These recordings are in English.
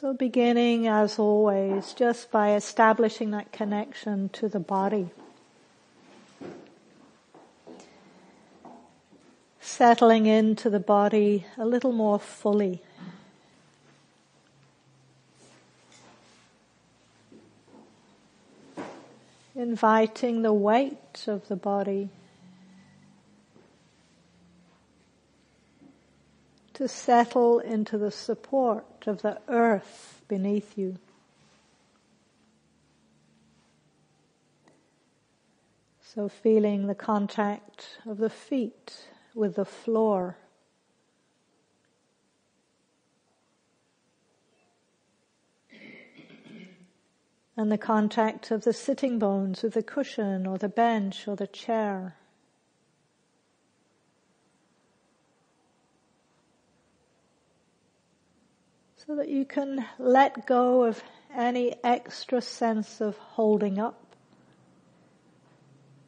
So beginning as always, just by establishing that connection to the body. Settling into the body a little more fully. Inviting the weight of the body to settle into the support of the earth beneath you. So feeling the contact of the feet with the floor. And the contact of the sitting bones with the cushion or the bench or the chair. So that you can let go of any extra sense of holding up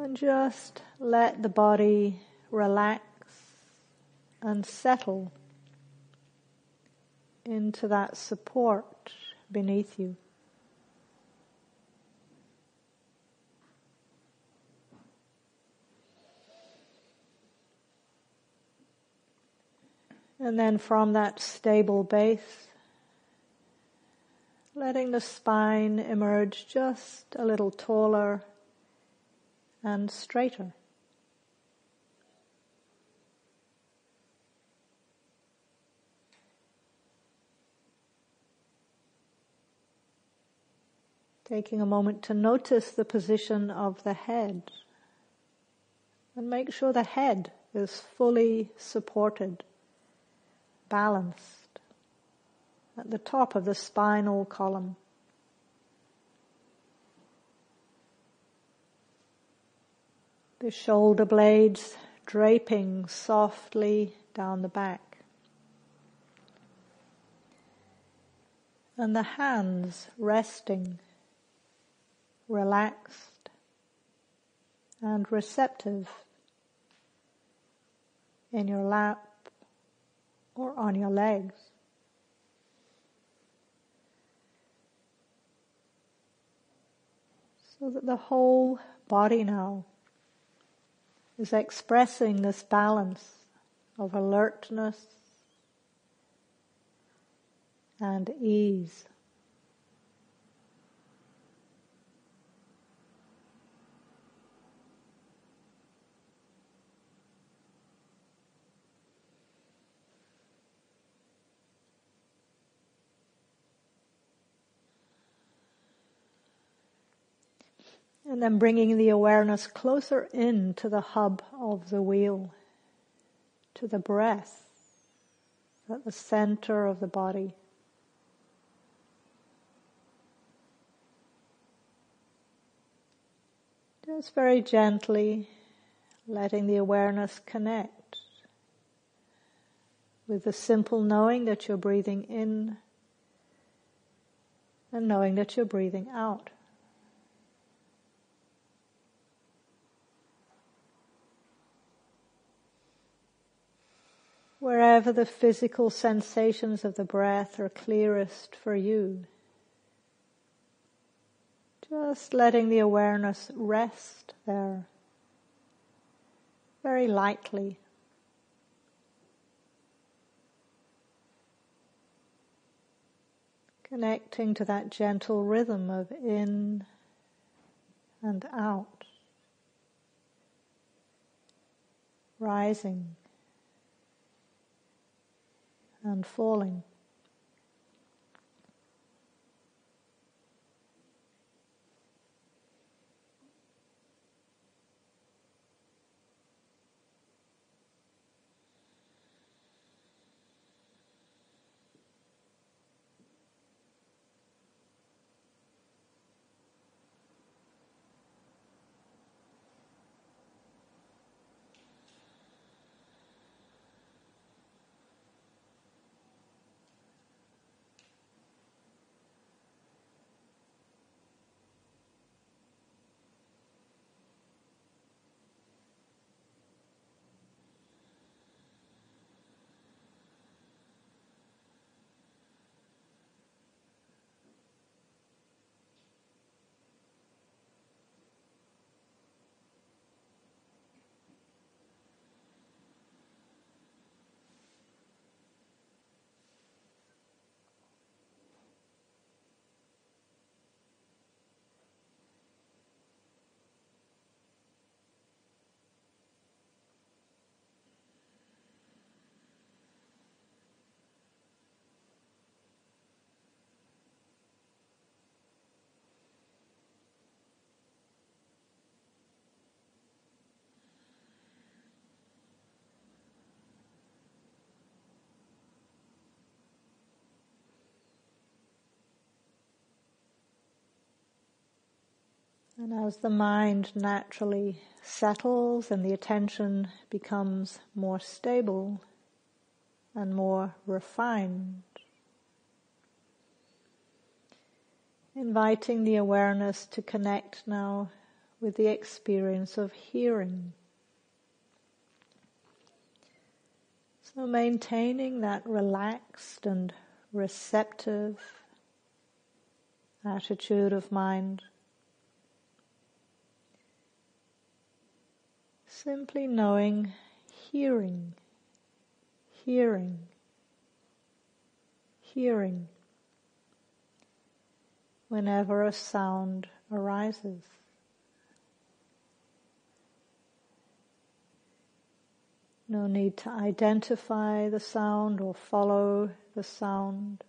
and just let the body relax and settle into that support beneath you. And then from that stable base, letting the spine emerge just a little taller and straighter. Taking a moment to notice the position of the head and make sure the head is fully supported, balanced at the top of the spinal column. The shoulder blades draping softly down the back. And the hands resting, relaxed and receptive in your lap or on your legs. So that the whole body now is expressing this balance of alertness and ease. And then bringing the awareness closer in to the hub of the wheel, to the breath at the center of the body. Just very gently letting the awareness connect with the simple knowing that you're breathing in and knowing that you're breathing out. Wherever the physical sensations of the breath are clearest for you. Just letting the awareness rest there very lightly. Connecting to that gentle rhythm of in and out, rising and falling. And as the mind naturally settles and the attention becomes more stable and more refined, inviting the awareness to connect now with the experience of hearing. So maintaining that relaxed and receptive attitude of mind. Simply knowing, hearing, hearing, hearing whenever a sound arises. No need to identify the sound or follow the sound.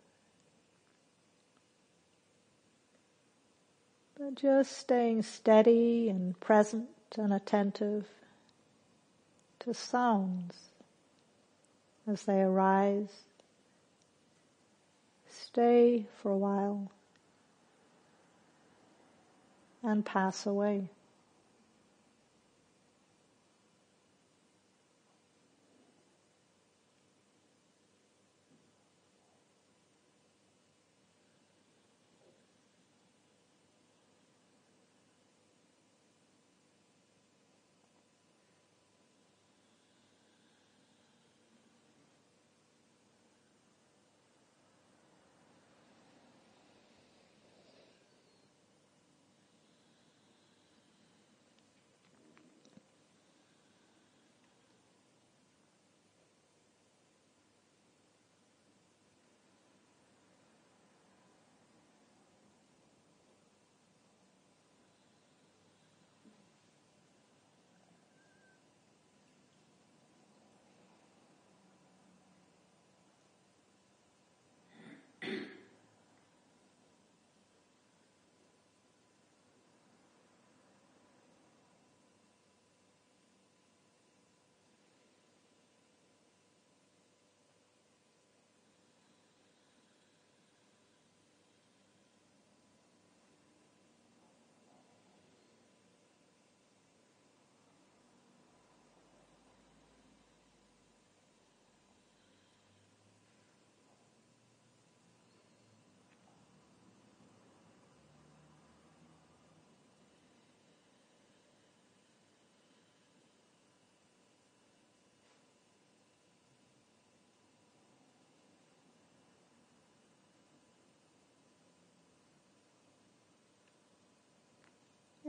But just staying steady and present and attentive to sounds as they arise. Stay for a while and pass away.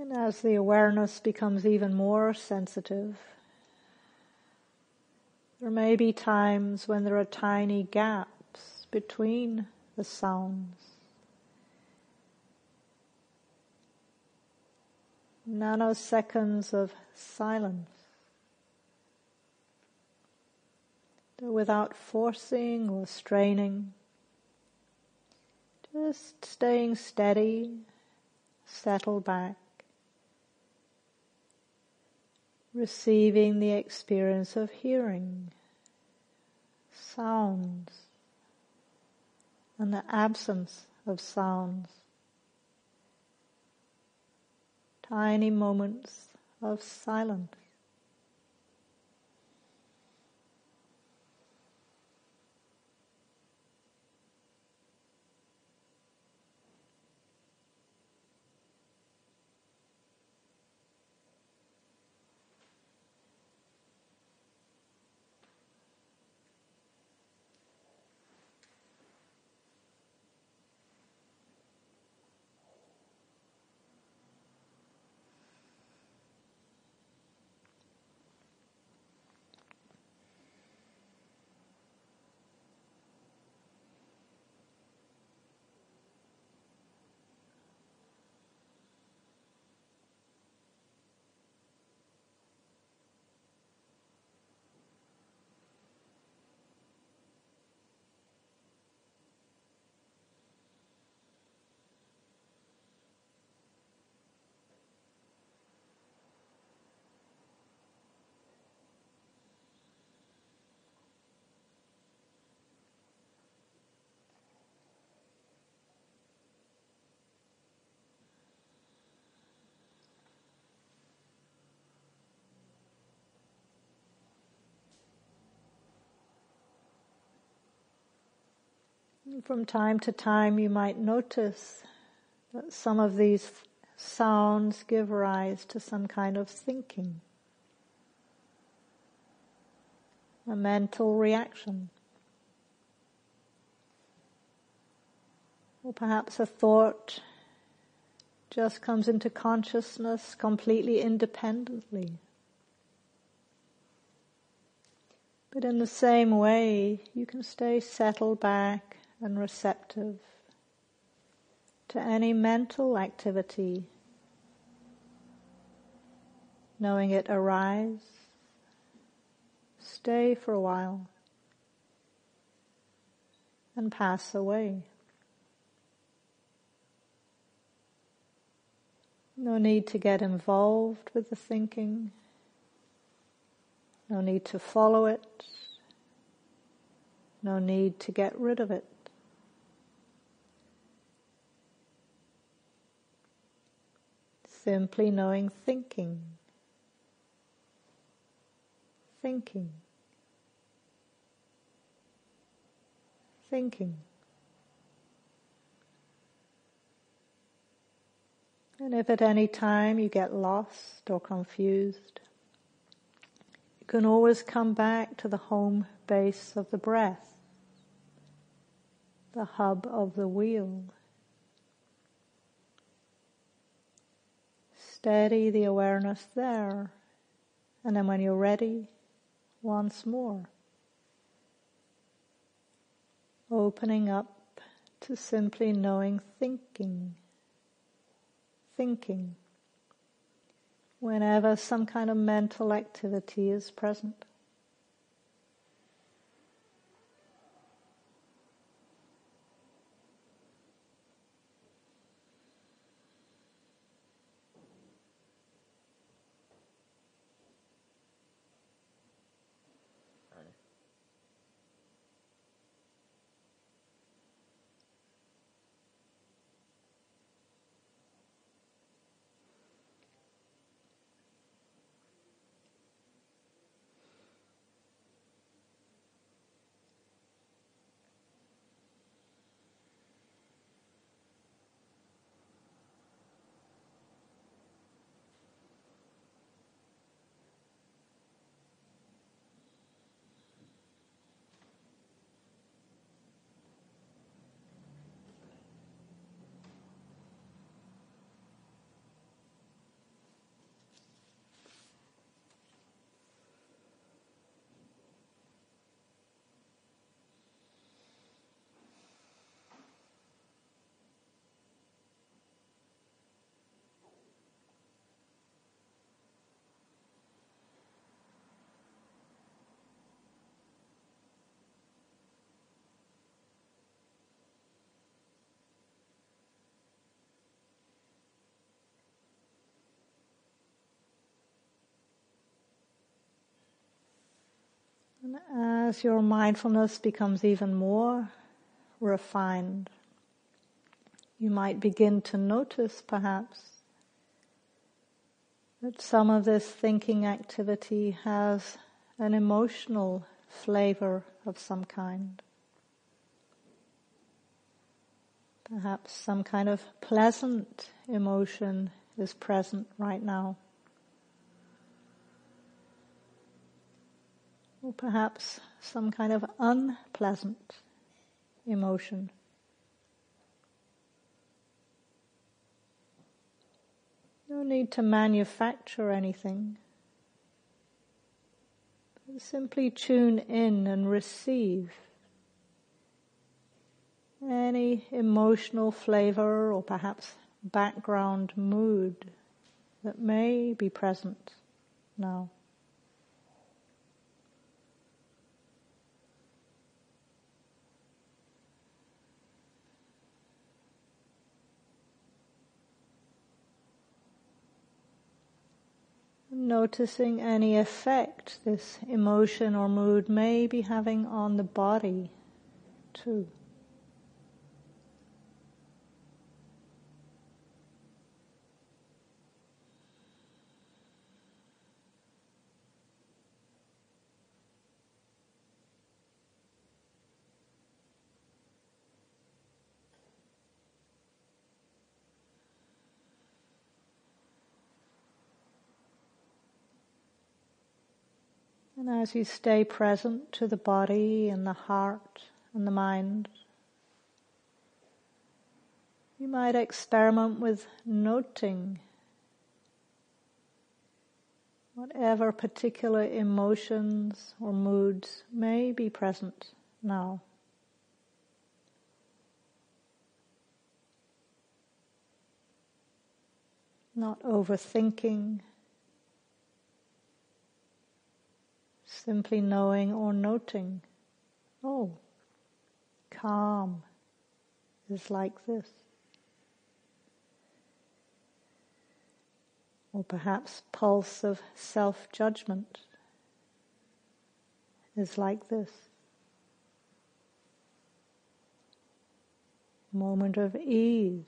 And as the awareness becomes even more sensitive, there may be times when there are tiny gaps between the sounds. Nanoseconds of silence. Without forcing or straining, just staying steady, settle back receiving the experience of hearing, sounds, and the absence of sounds. Tiny moments of silence. From time to time, you might notice that some of these sounds give rise to some kind of thinking, a mental reaction. Or perhaps a thought just comes into consciousness completely independently. But in the same way, you can stay settled back and receptive to any mental activity, knowing it arise, stay for a while, and pass away. No need to get involved with the thinking. No need to follow it. No need to get rid of it. Simply knowing thinking. Thinking. Thinking. And if at any time you get lost or confused, you can always come back to the home base of the breath, the hub of the wheel. Steady the awareness there, and then when you're ready, once more. Opening up to simply knowing thinking thinking whenever some kind of mental activity is present. As your mindfulness becomes even more refined, you might begin to notice perhaps that some of this thinking activity has an emotional flavor of some kind. Perhaps some kind of pleasant emotion is present right now. Or perhaps some kind of unpleasant emotion. No need to manufacture anything. Simply tune in and receive any emotional flavor or perhaps background mood that may be present now. Noticing any effect this emotion or mood may be having on the body too. And as you stay present to the body and the heart and the mind, you might experiment with noting whatever particular emotions or moods may be present now. Not overthinking, simply knowing or noting, oh, calm is like this. or perhaps pulse of self-judgment is like this. Moment of ease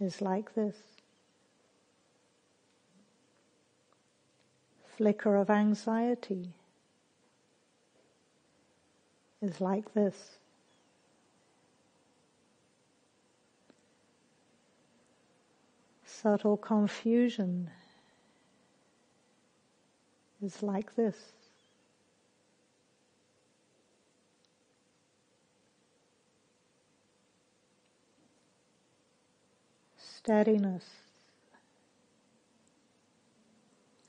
is like this. Flicker of anxiety is like this. subtle confusion is like this. Steadiness,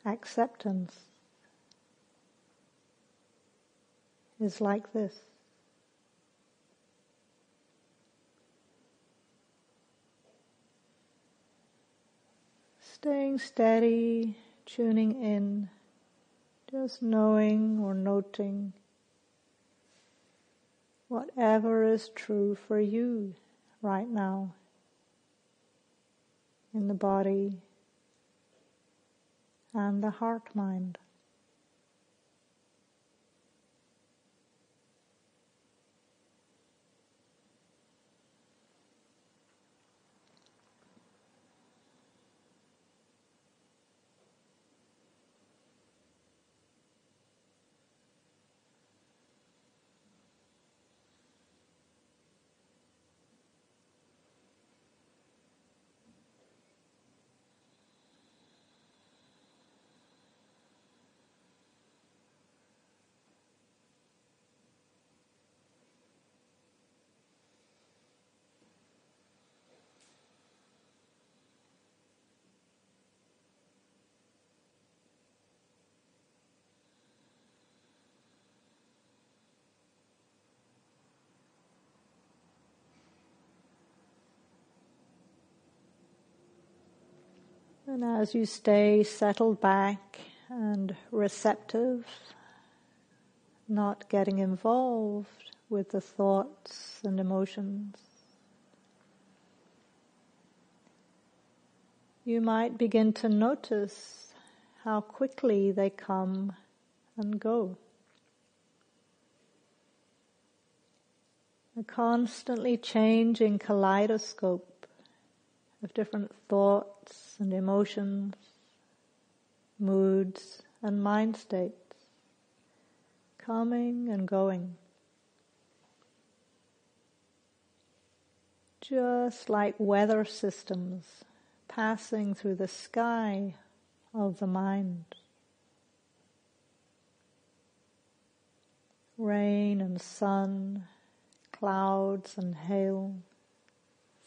acceptance is like this. Staying steady, tuning in, just knowing or noting whatever is true for you right now in the body and the heart mind. And as you stay settled back and receptive, not getting involved with the thoughts and emotions, you might begin to notice how quickly they come and go. A constantly changing kaleidoscope of different thoughts and emotions, moods and mind states, coming and going. Just like weather systems passing through the sky of the mind. Rain and sun, clouds and hail,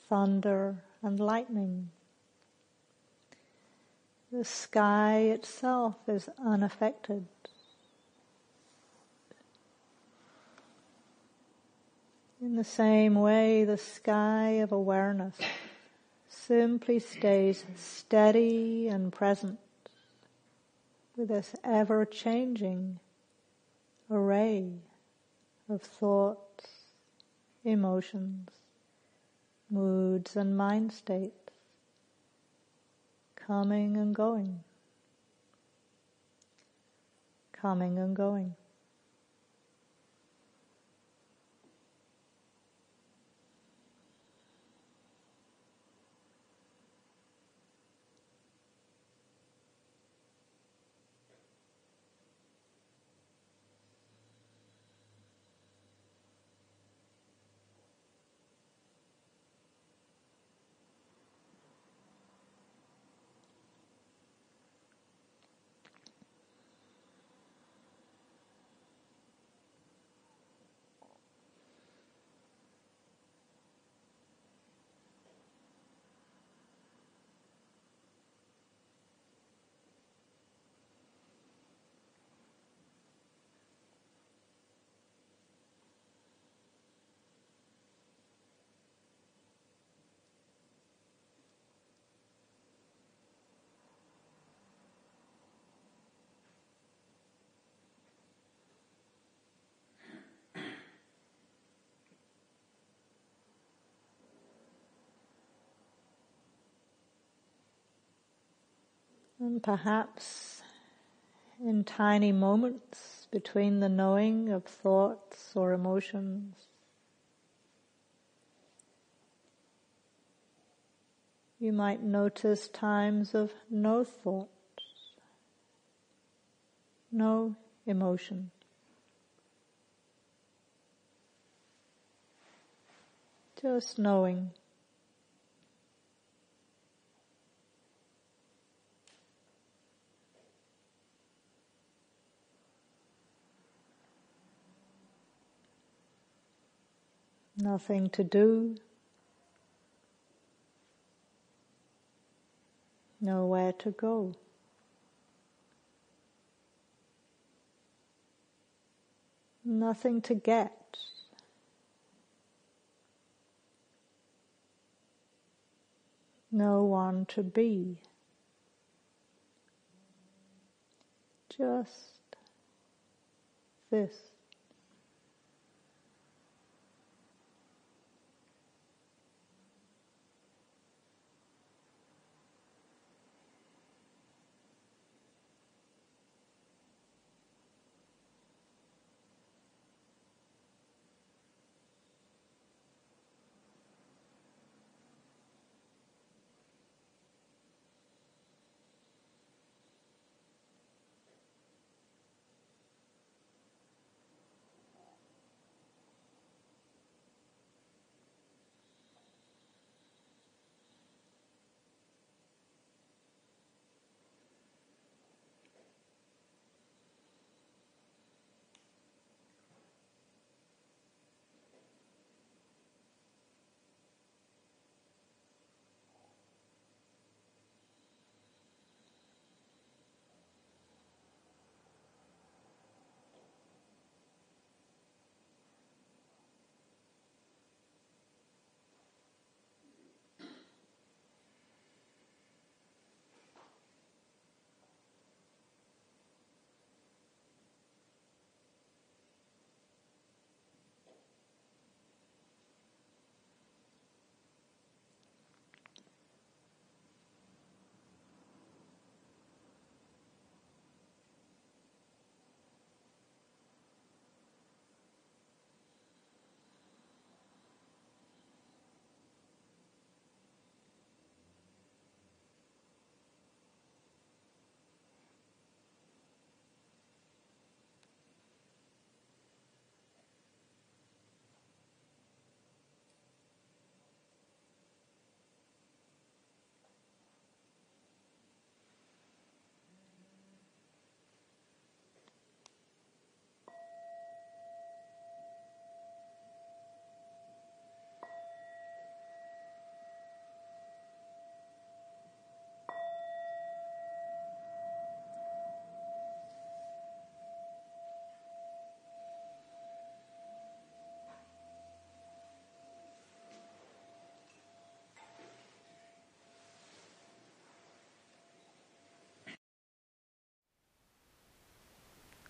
thunder and lightning. The sky itself is unaffected. In the same way, the sky of awareness simply stays steady and present with this ever changing array of thoughts, emotions, moods and mind states coming and going, coming and going. And perhaps in tiny moments between the knowing of thoughts or emotions, you might notice times of no thoughts, no emotion. Just knowing. Nothing to do. Nowhere to go. Nothing to get. No one to be. Just this.